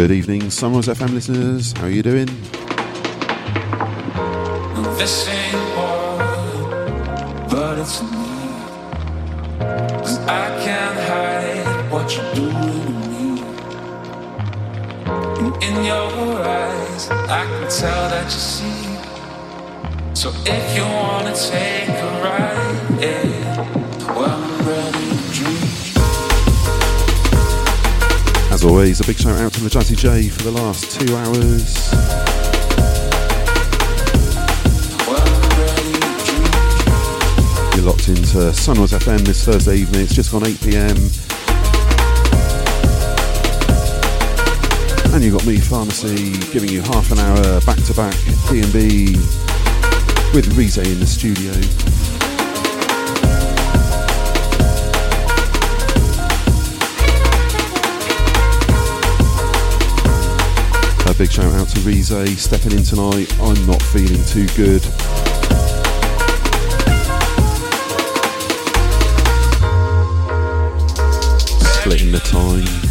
Good evening, Sunrise FM listeners. How are you doing? This ain't war, but it's me. Cause I can't hide what you're doing to me. And in your eyes, I can tell that you see. So if you wanna take a ride, yeah, As always, a big shout out to the Jazzy J for the last two hours. You're locked into Sunrise FM this Thursday evening. It's just gone 8 pm. And you've got me, Pharmacy, giving you half an hour back to back D&B with Rize in the studio. Big shout out to Rize stepping in tonight. I'm not feeling too good. Splitting the time.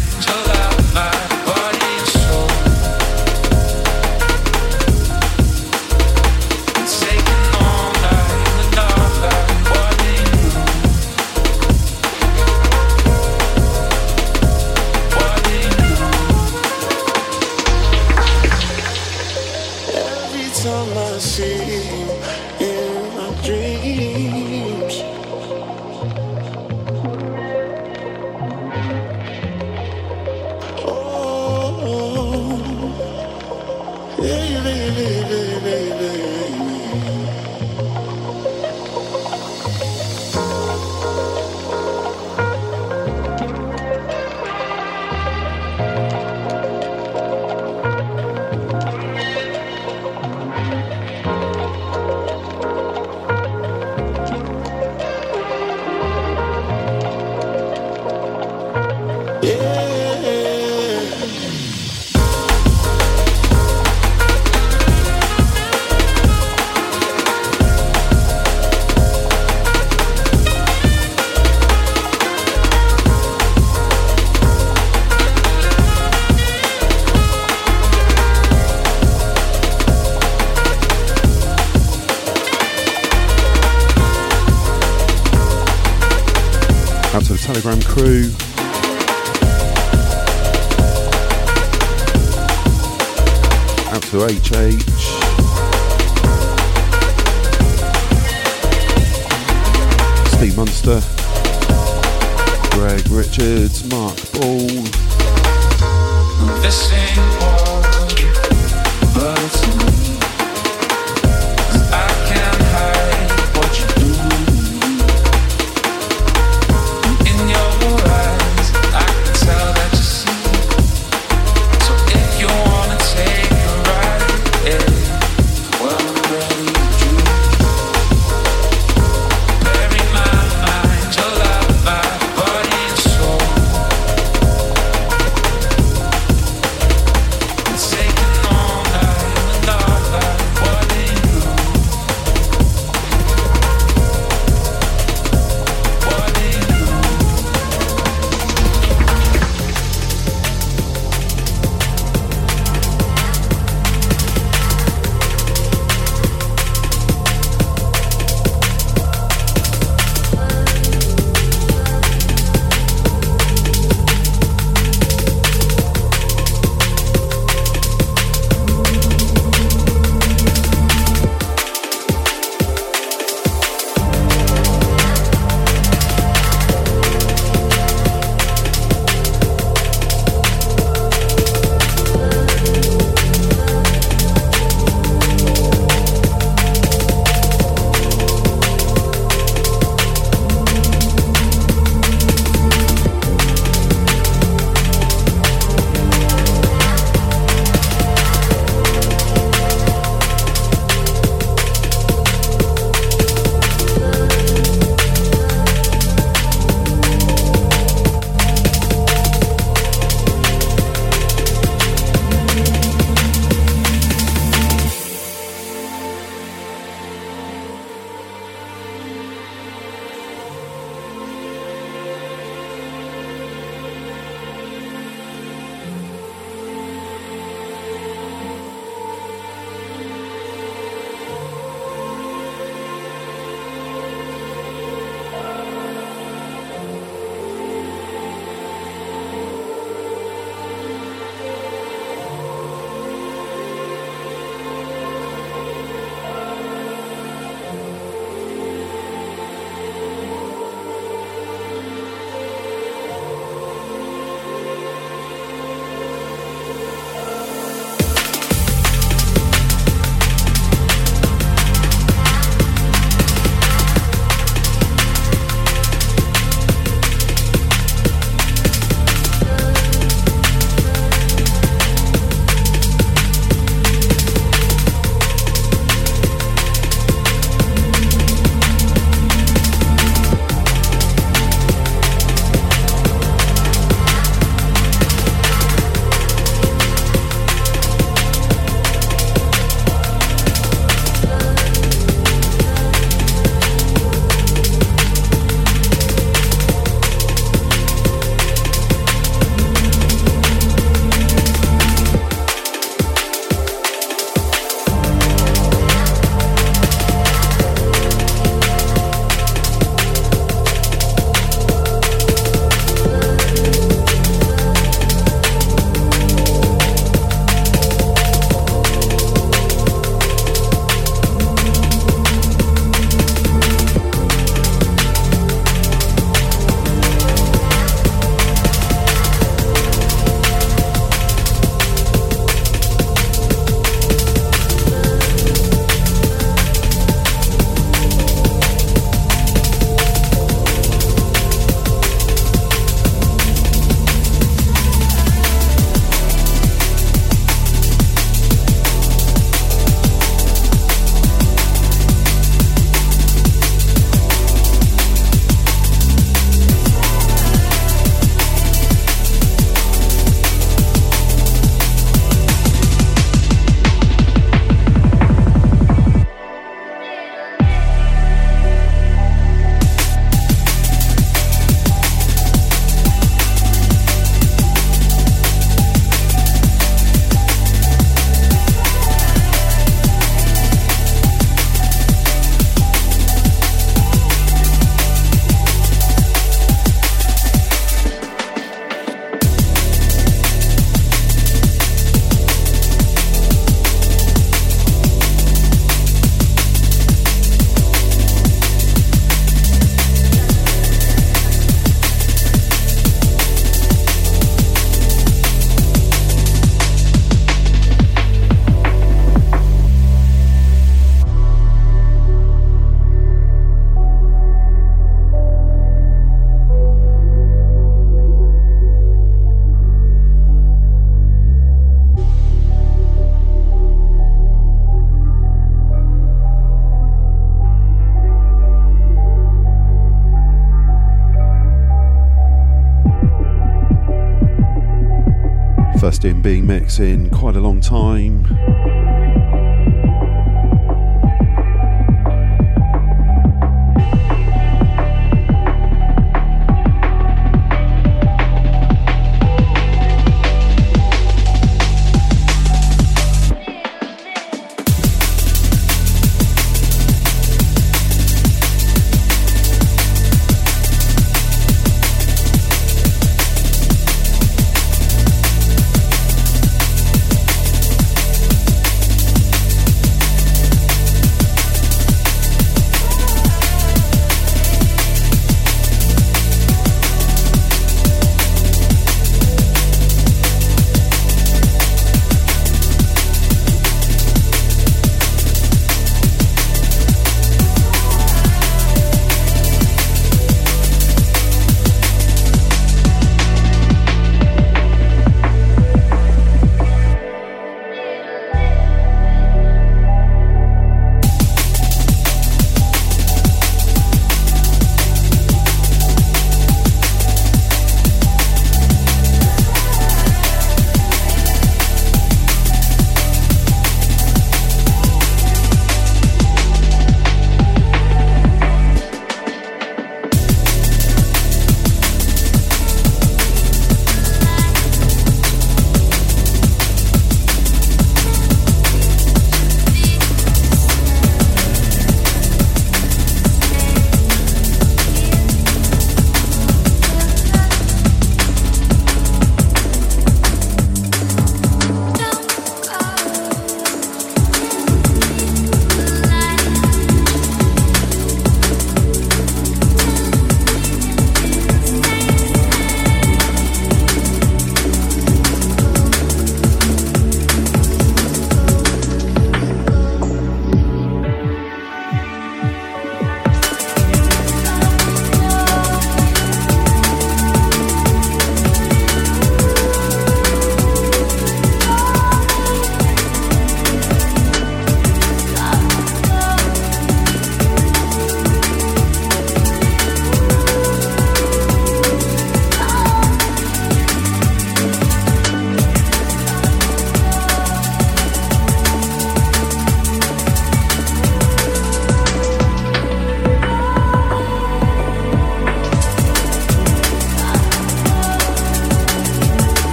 First DnB mix in quite a long time.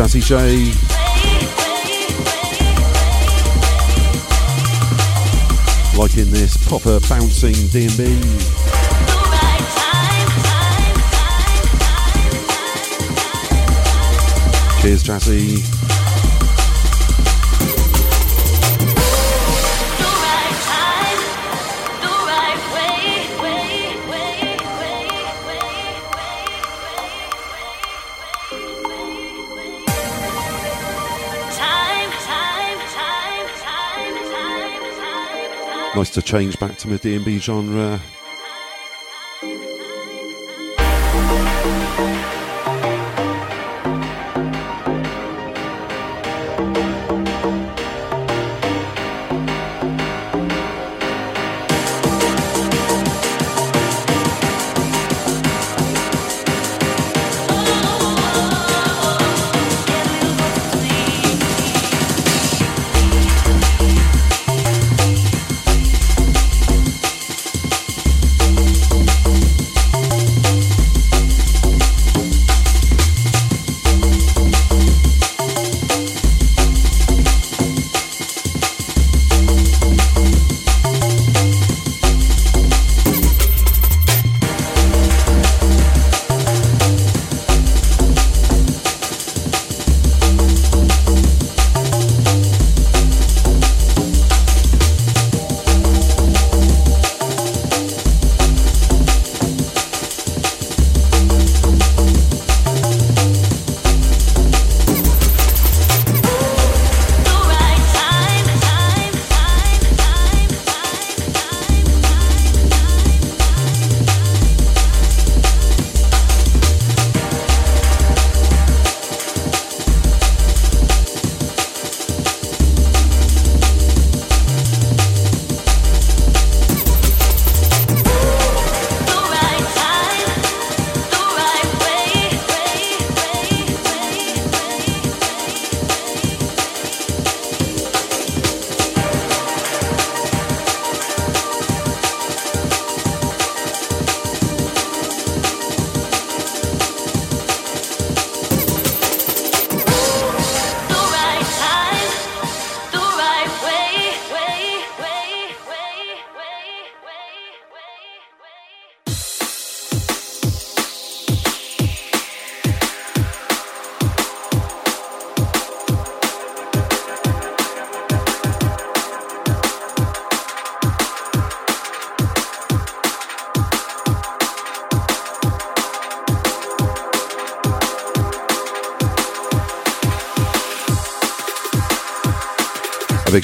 Jazzy J. Liking this proper bouncing D&B. Cheers, Jazzy. Nice to change back to my D&B genre.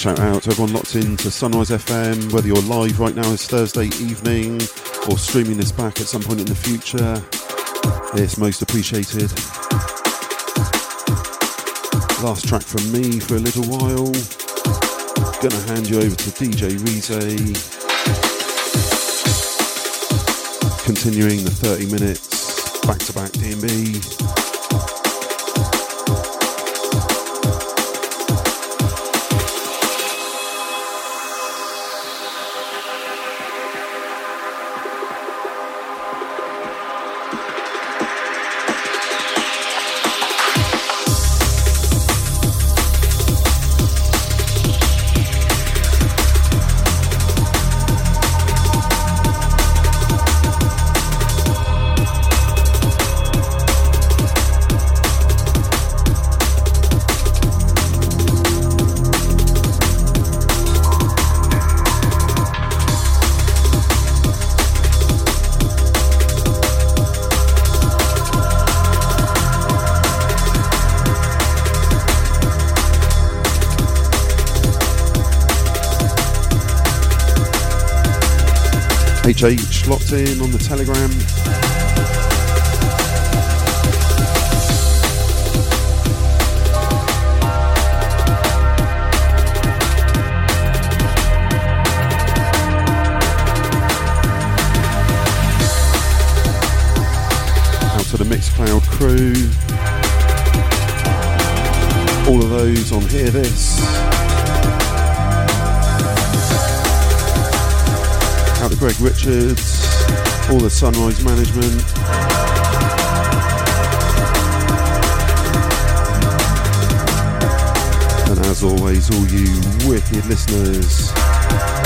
Shout out to everyone locked into Sunrise FM, whether you're live right now, it's Thursday evening, or streaming this back at some point in the future. It's most appreciated. Last track from me for a little while. Gonna hand you over to DJ Rize. Continuing the 30 minutes back to back Locked in on the Telegram. Out to the Mixcloud crew. All of those on Hear This. to Greg Richards, all the Sunrise management. And as always, all you wicked listeners.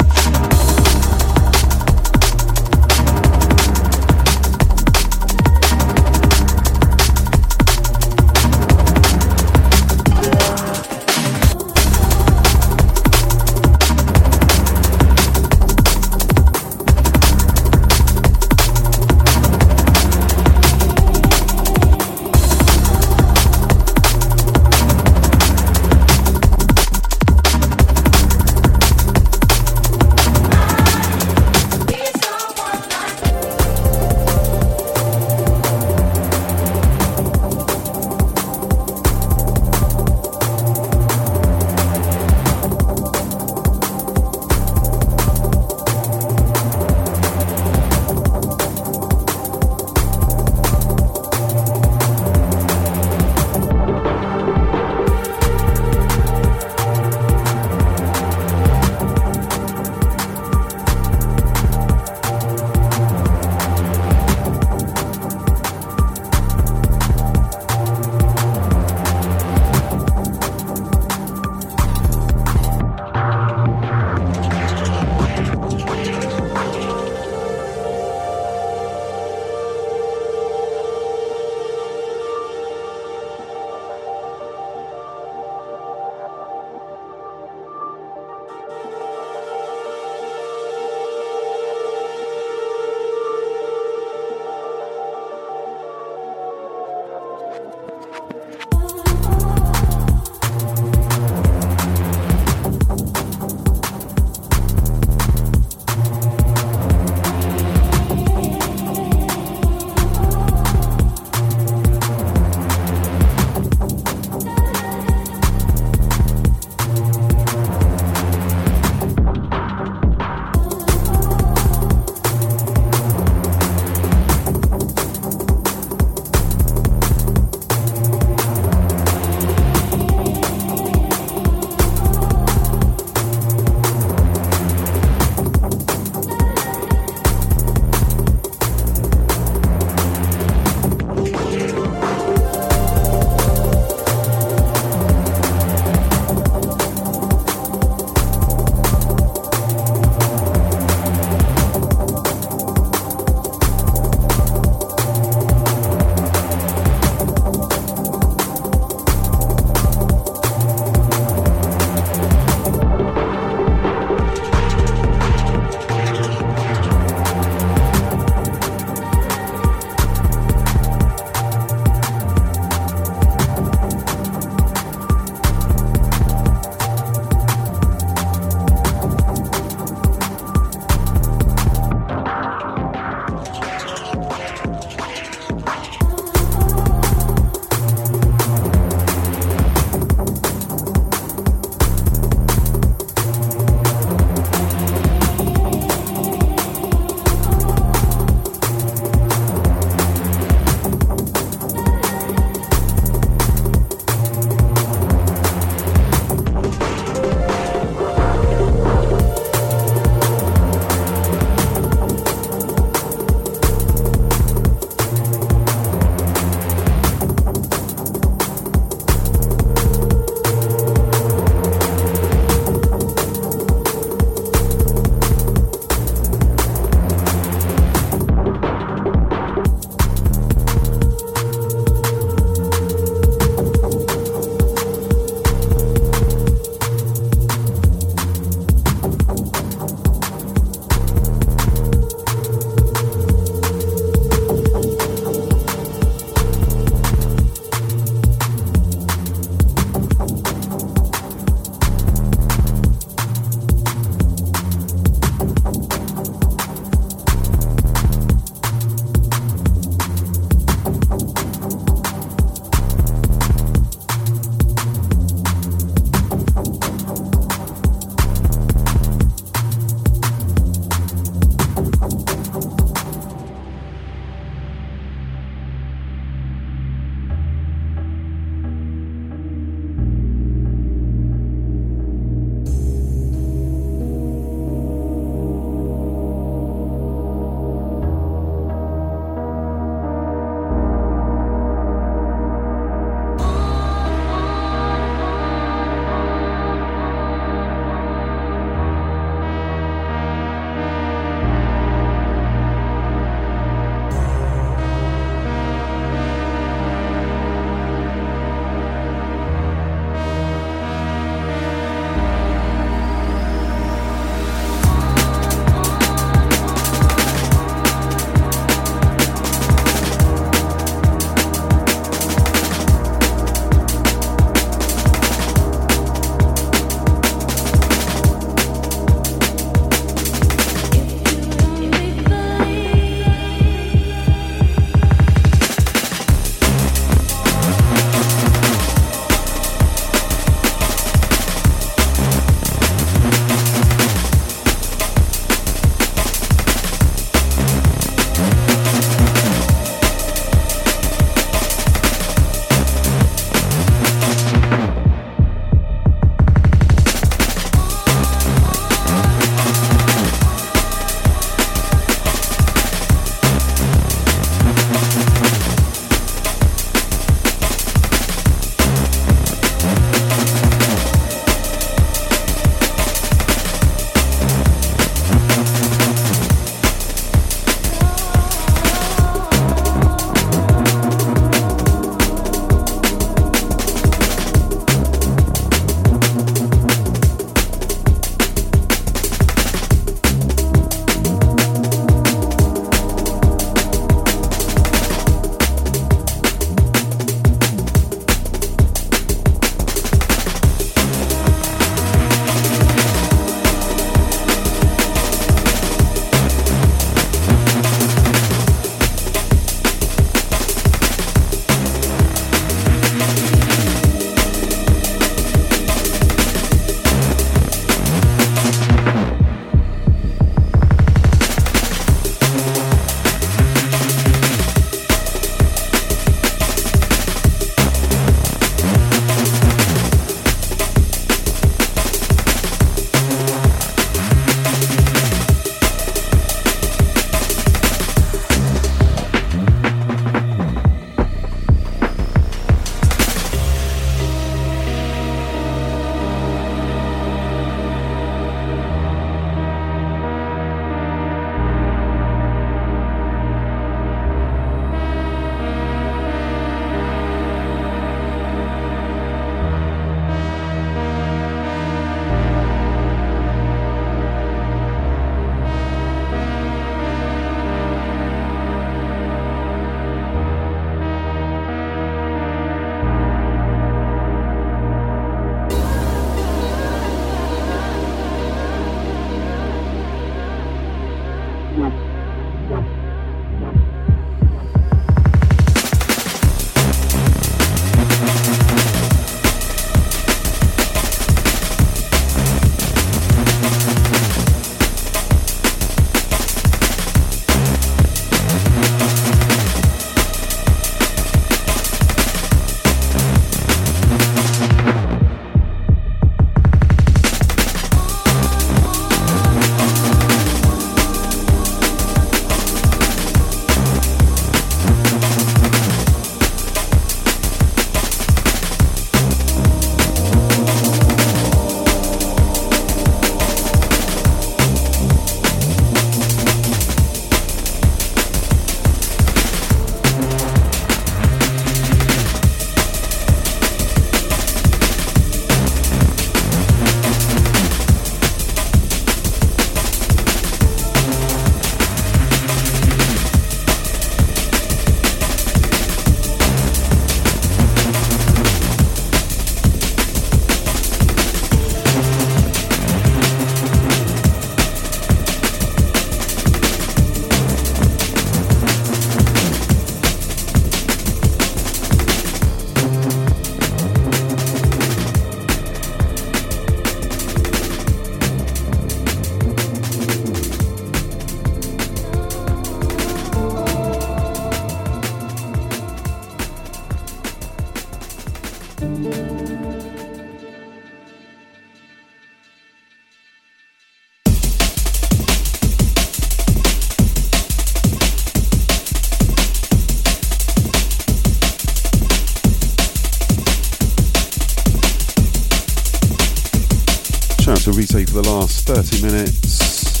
for the last 30 minutes.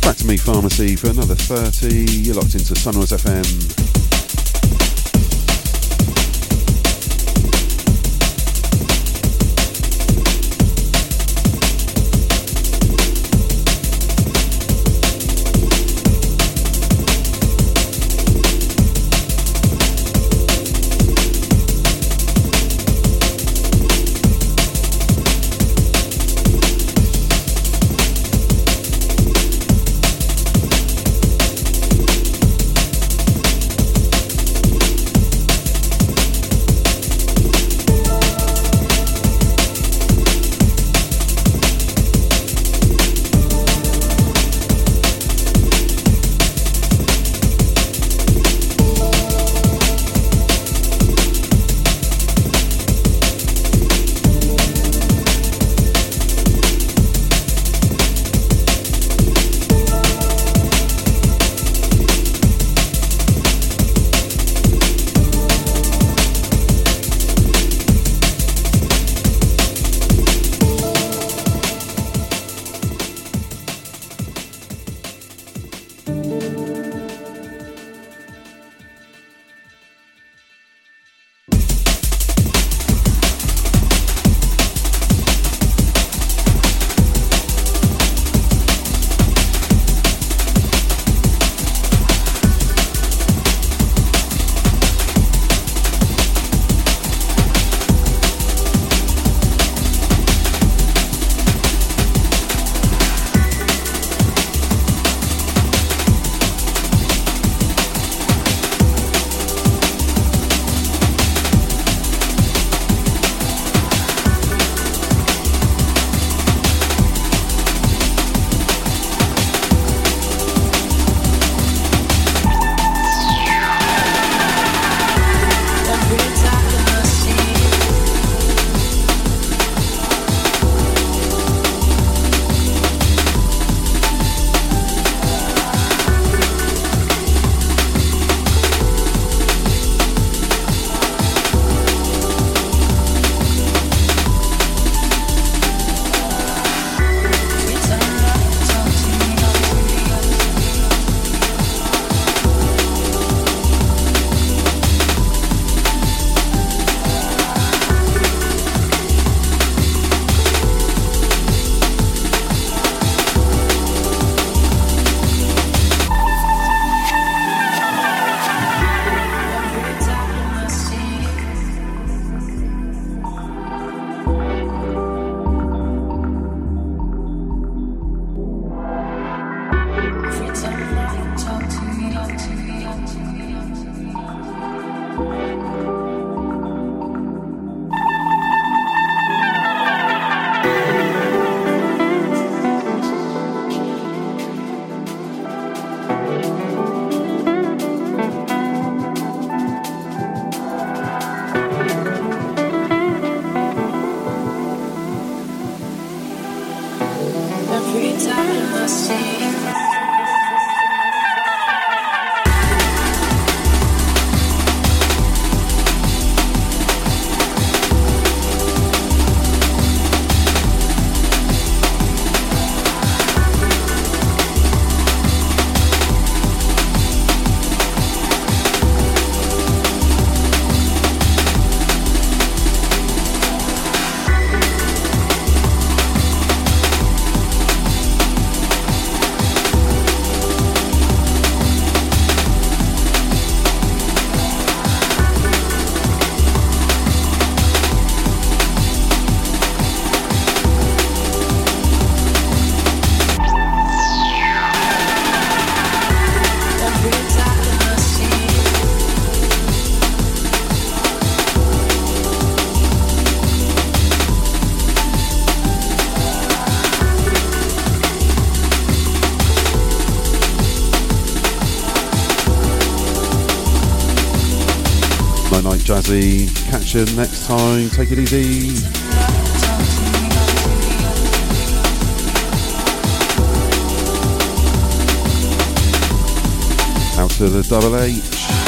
Back to me, Pharmacy, for another 30. You're locked into Sunrise FM. You next time. Take it easy. Out to the double H.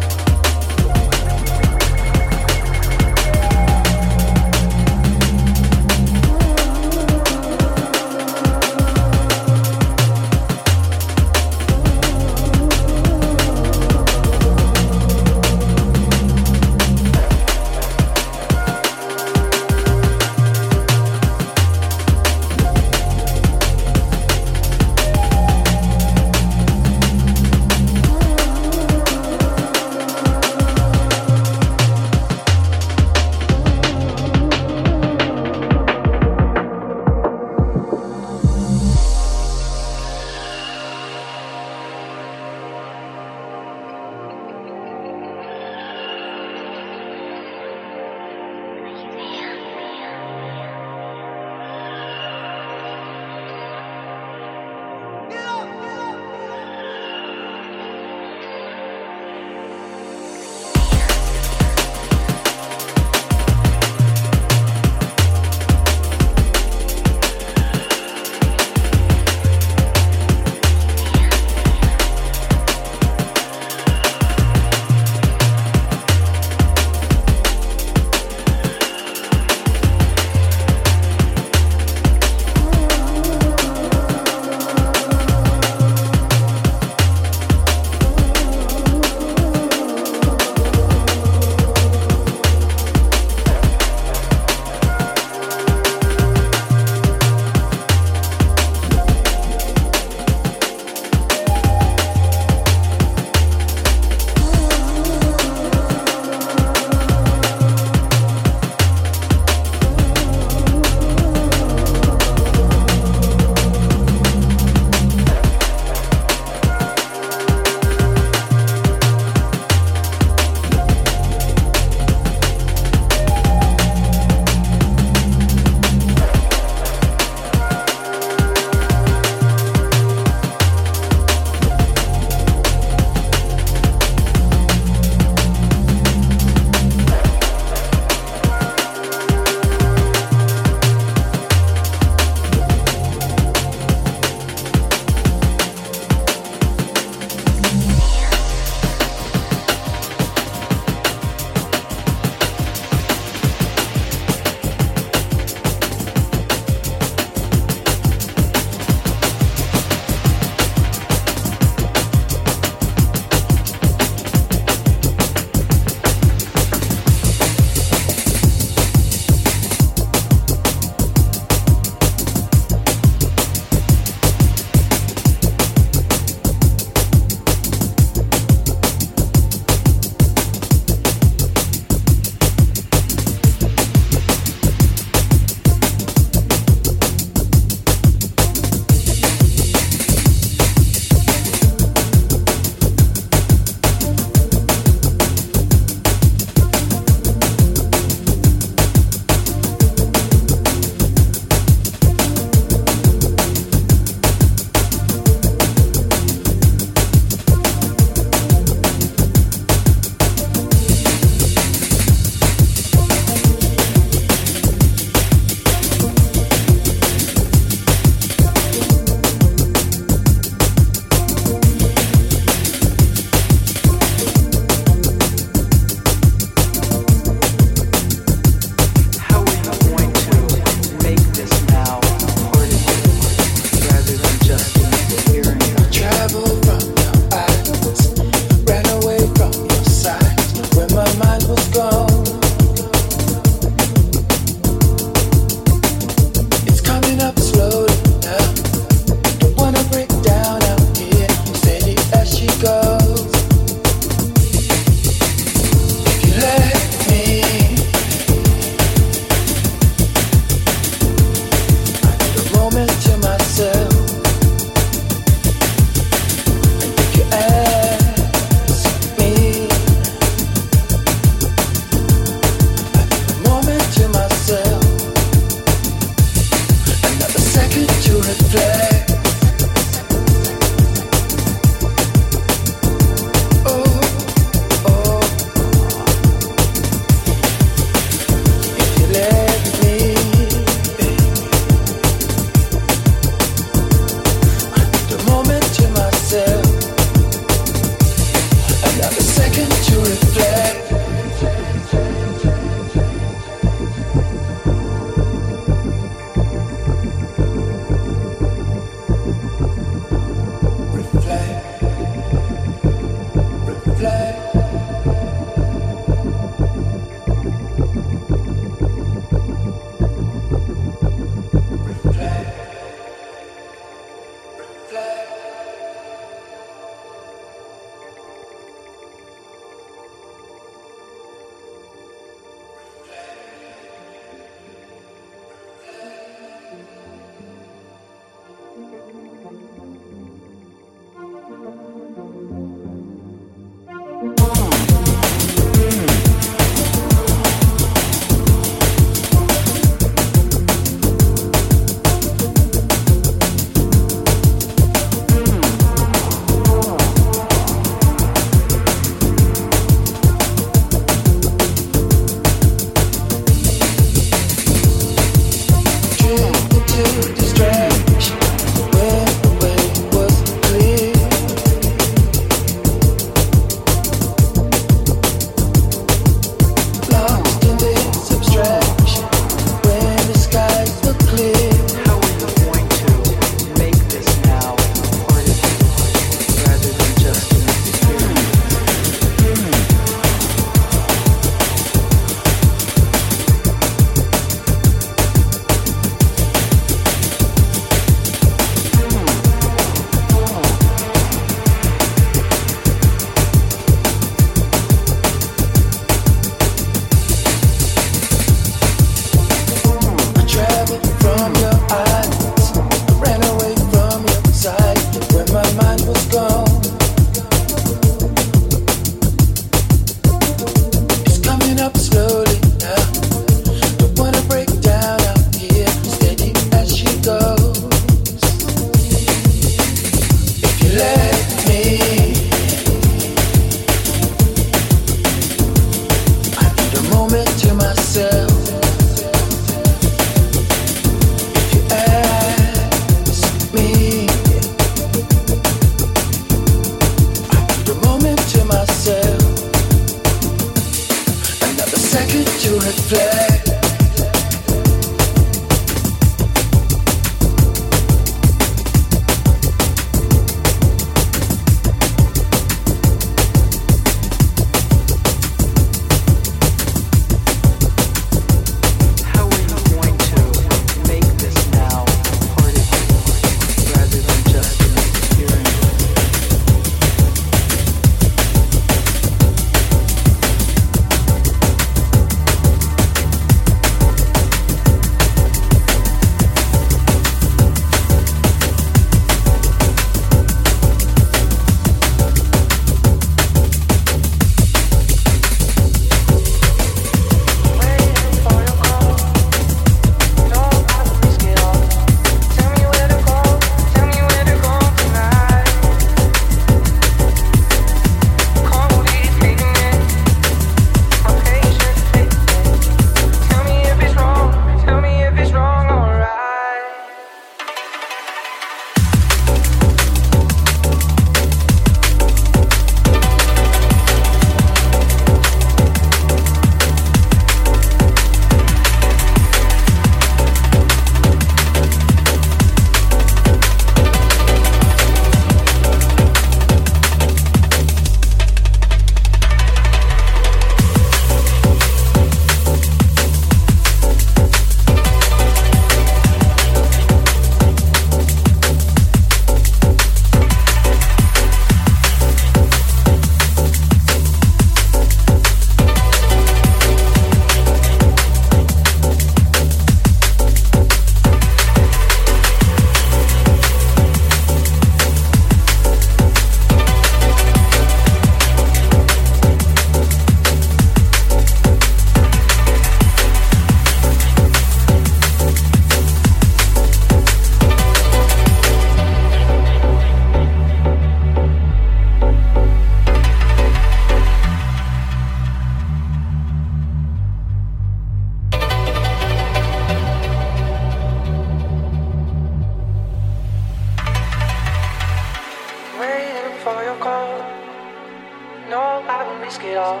it all.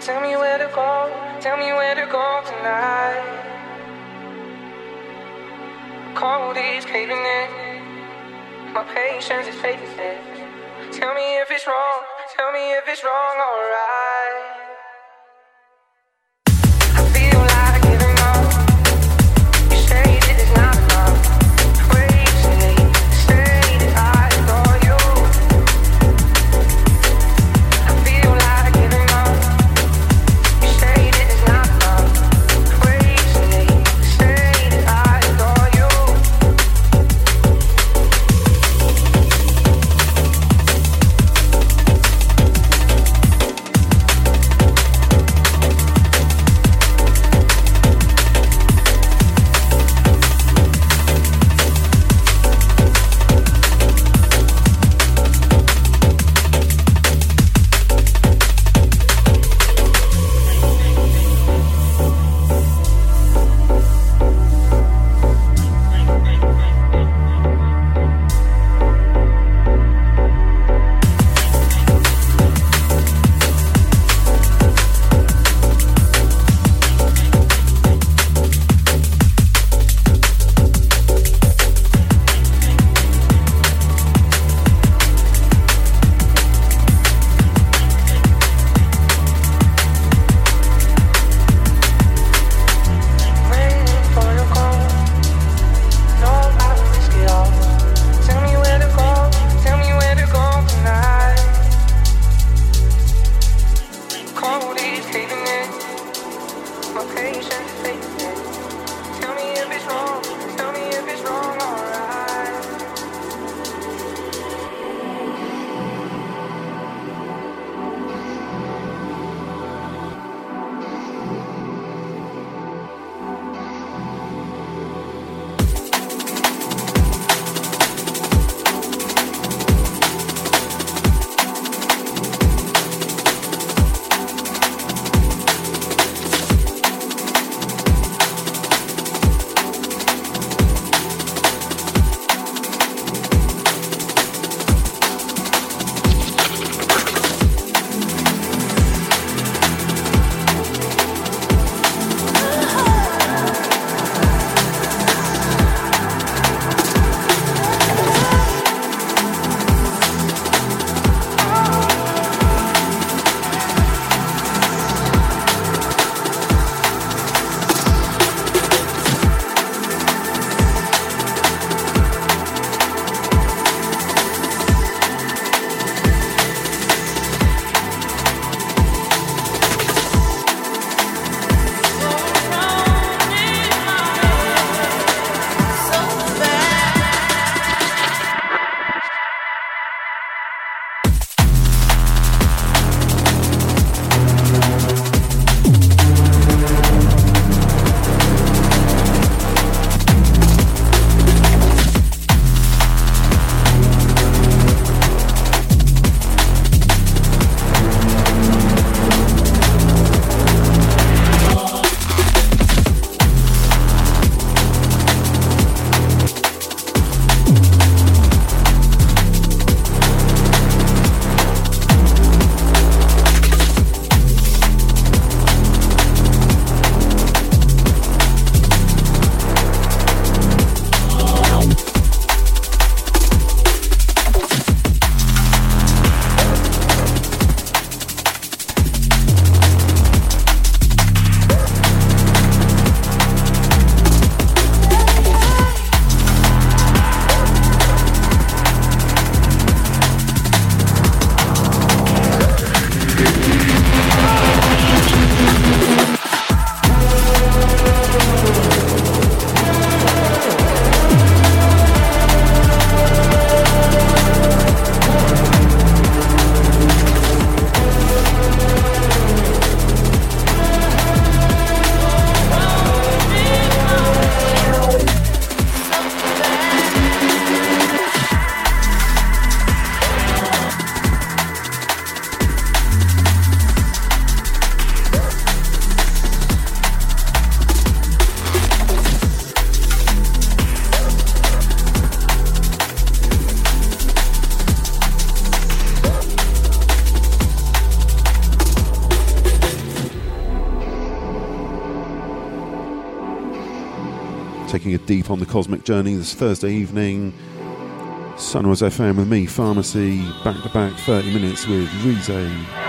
Tell me where to go, tell me where to go tonight. Cold is caving in, my patience is fading. Tell me if it's wrong, tell me if it's wrong, alright. On the cosmic journey this Thursday evening. Sunrise FM with me, Pharmacy, back to back 30 minutes with Rize.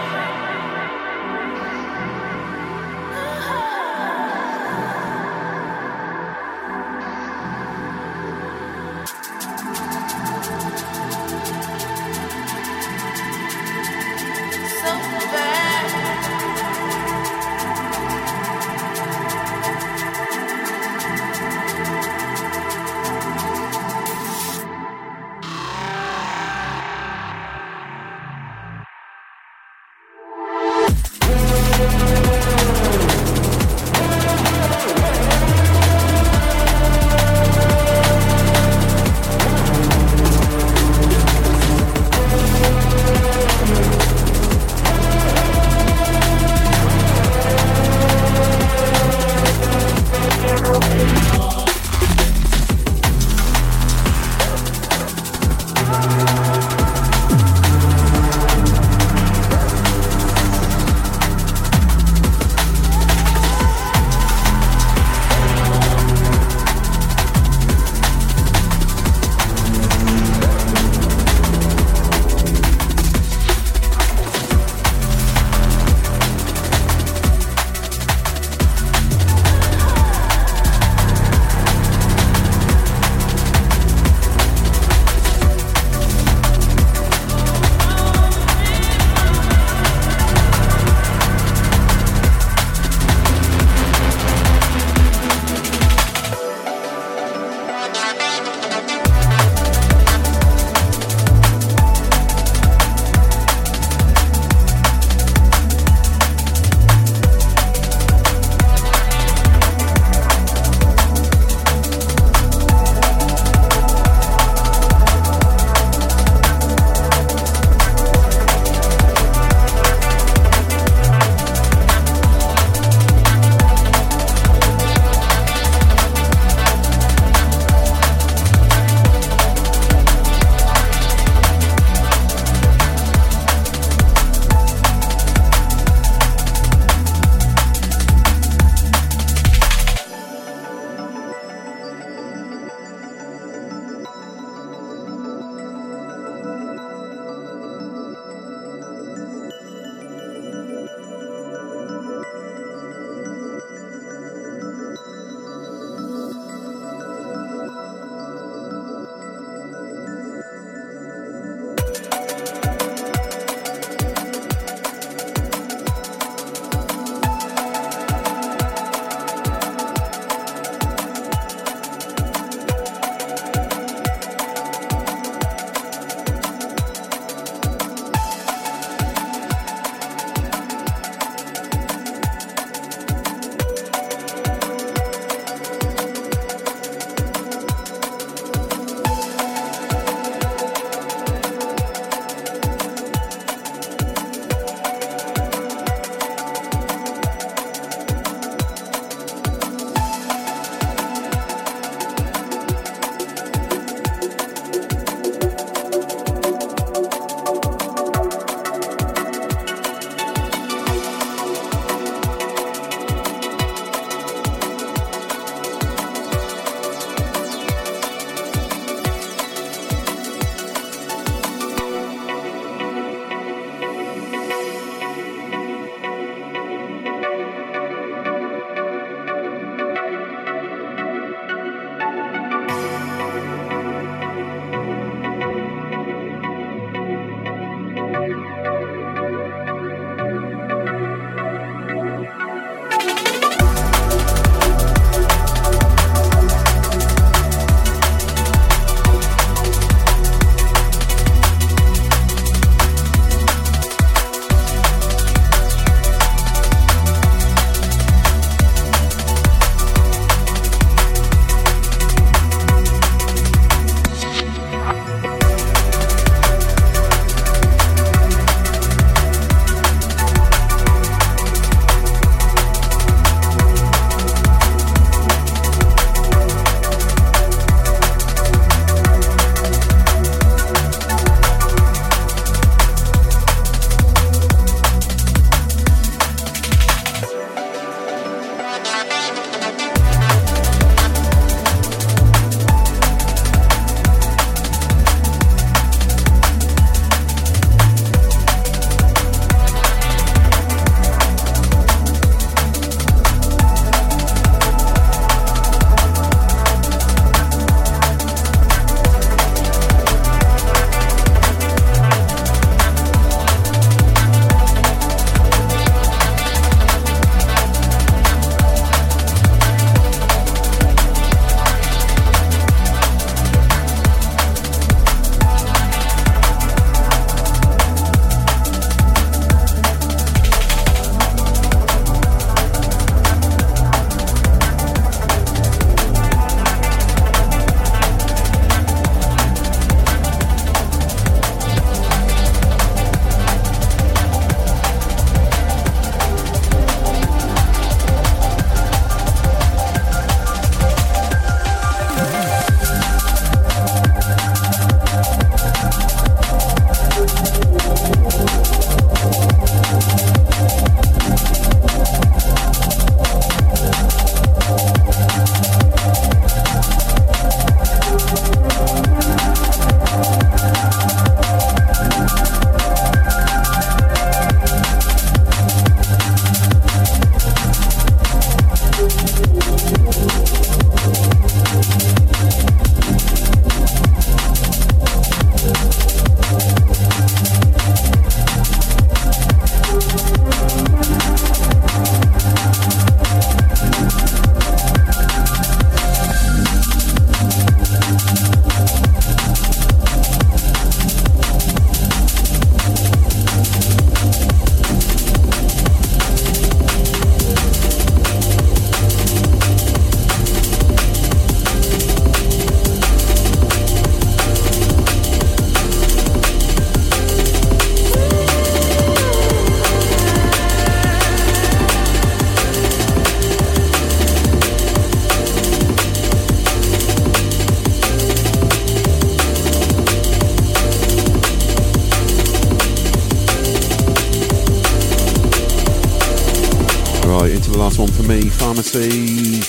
Pharmacy.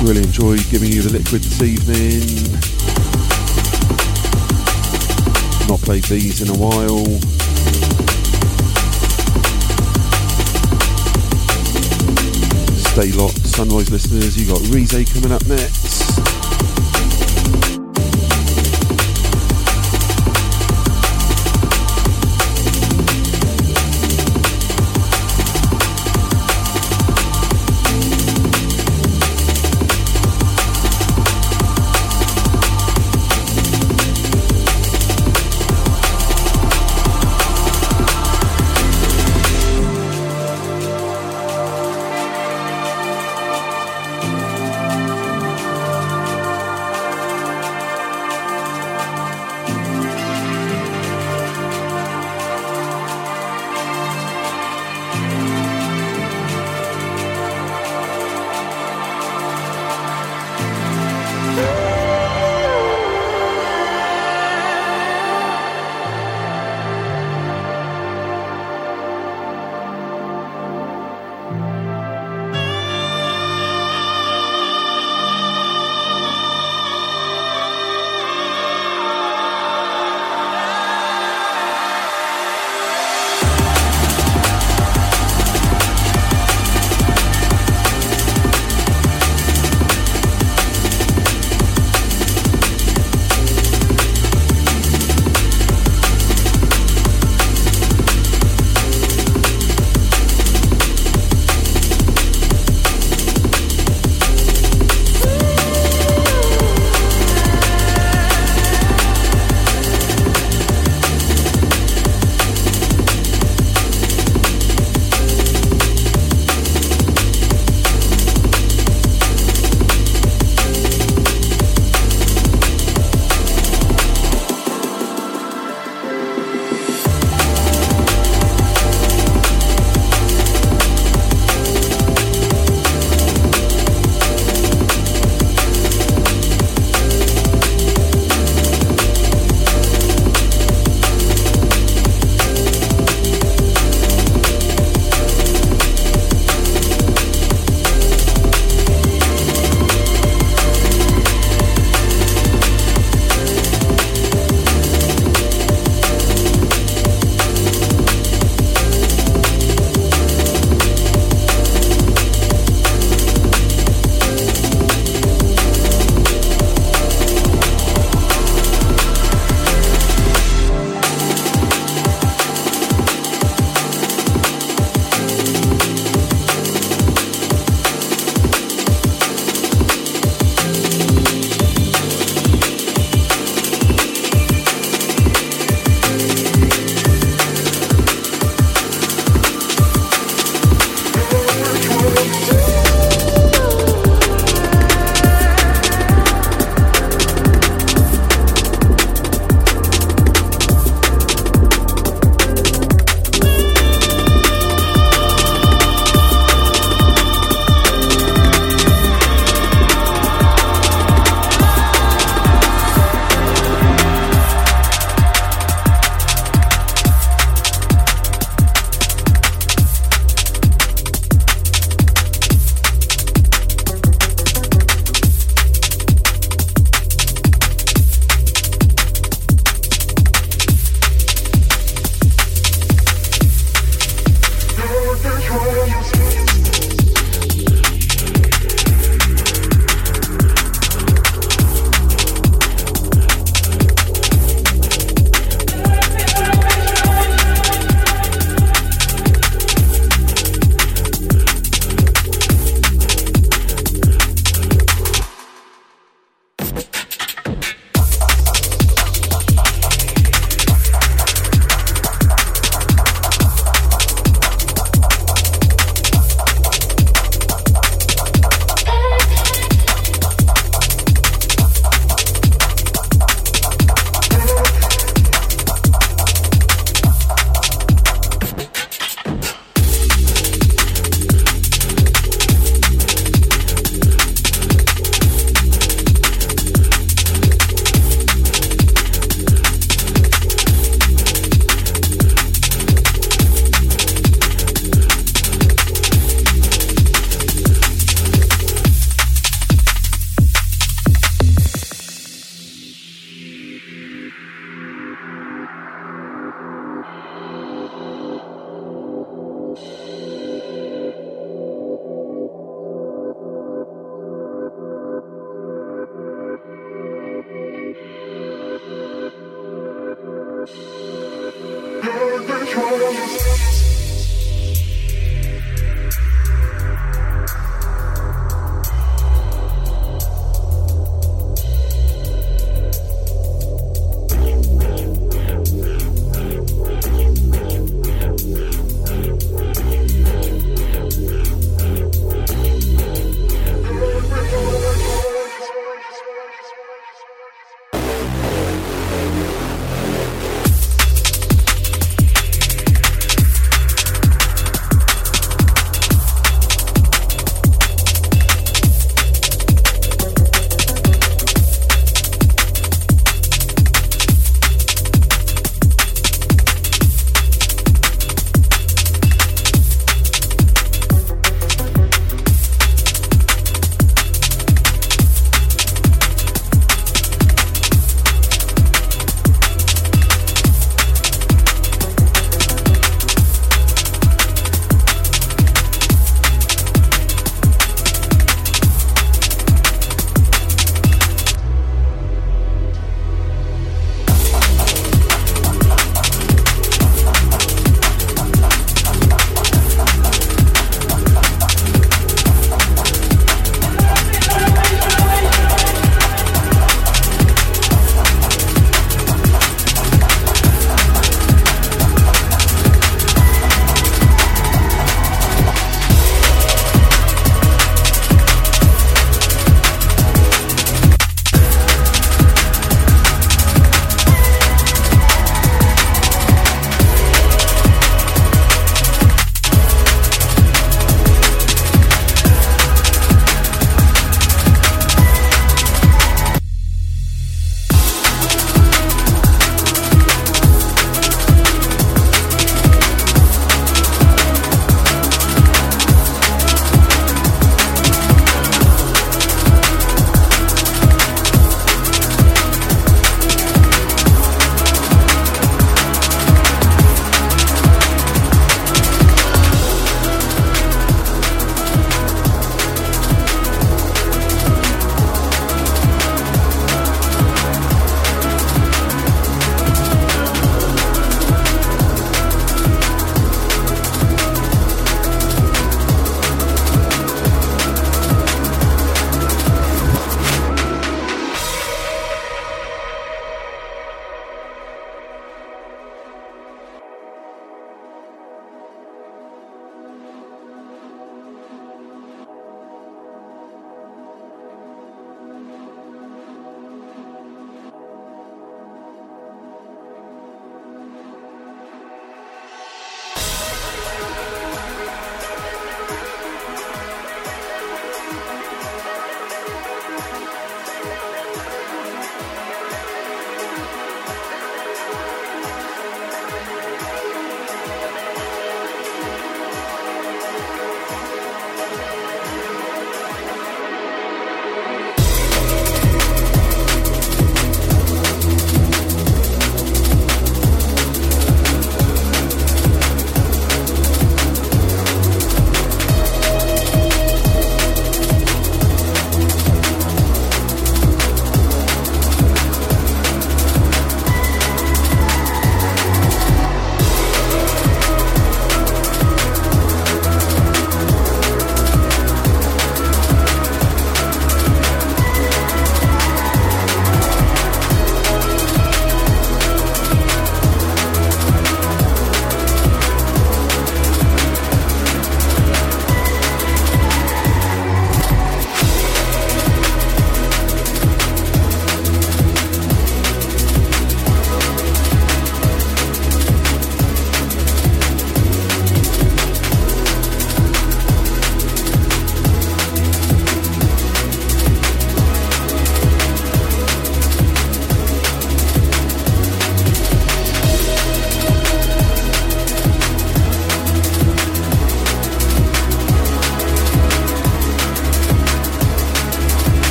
Really enjoyed giving you the liquid this evening. Not played these in a while. Stay locked, Sunrise listeners. You got Rize coming up next.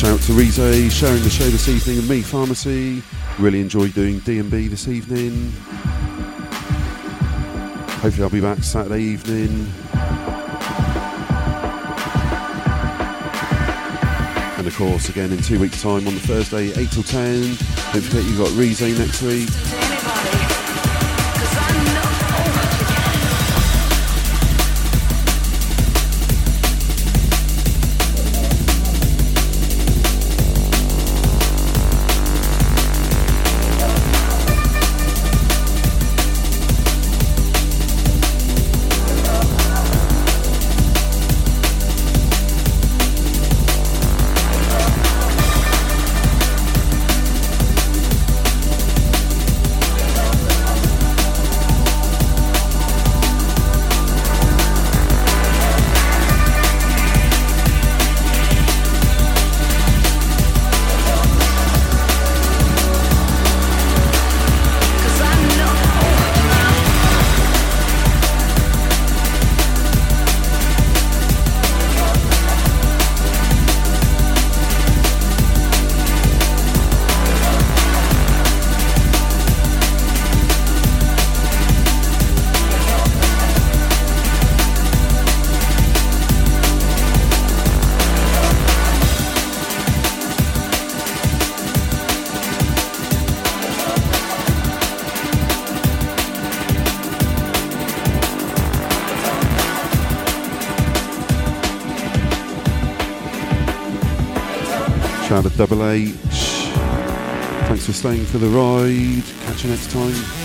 Shout out to Rize sharing the show this evening and me, Pharmacy. Really enjoyed doing D&B this evening. Hopefully I'll be back Saturday evening. And of course, again in two weeks' time on the Thursday, 8 till 10. Don't forget you've got Rize next week. Double H. Thanks for staying for the ride. Catch you next time.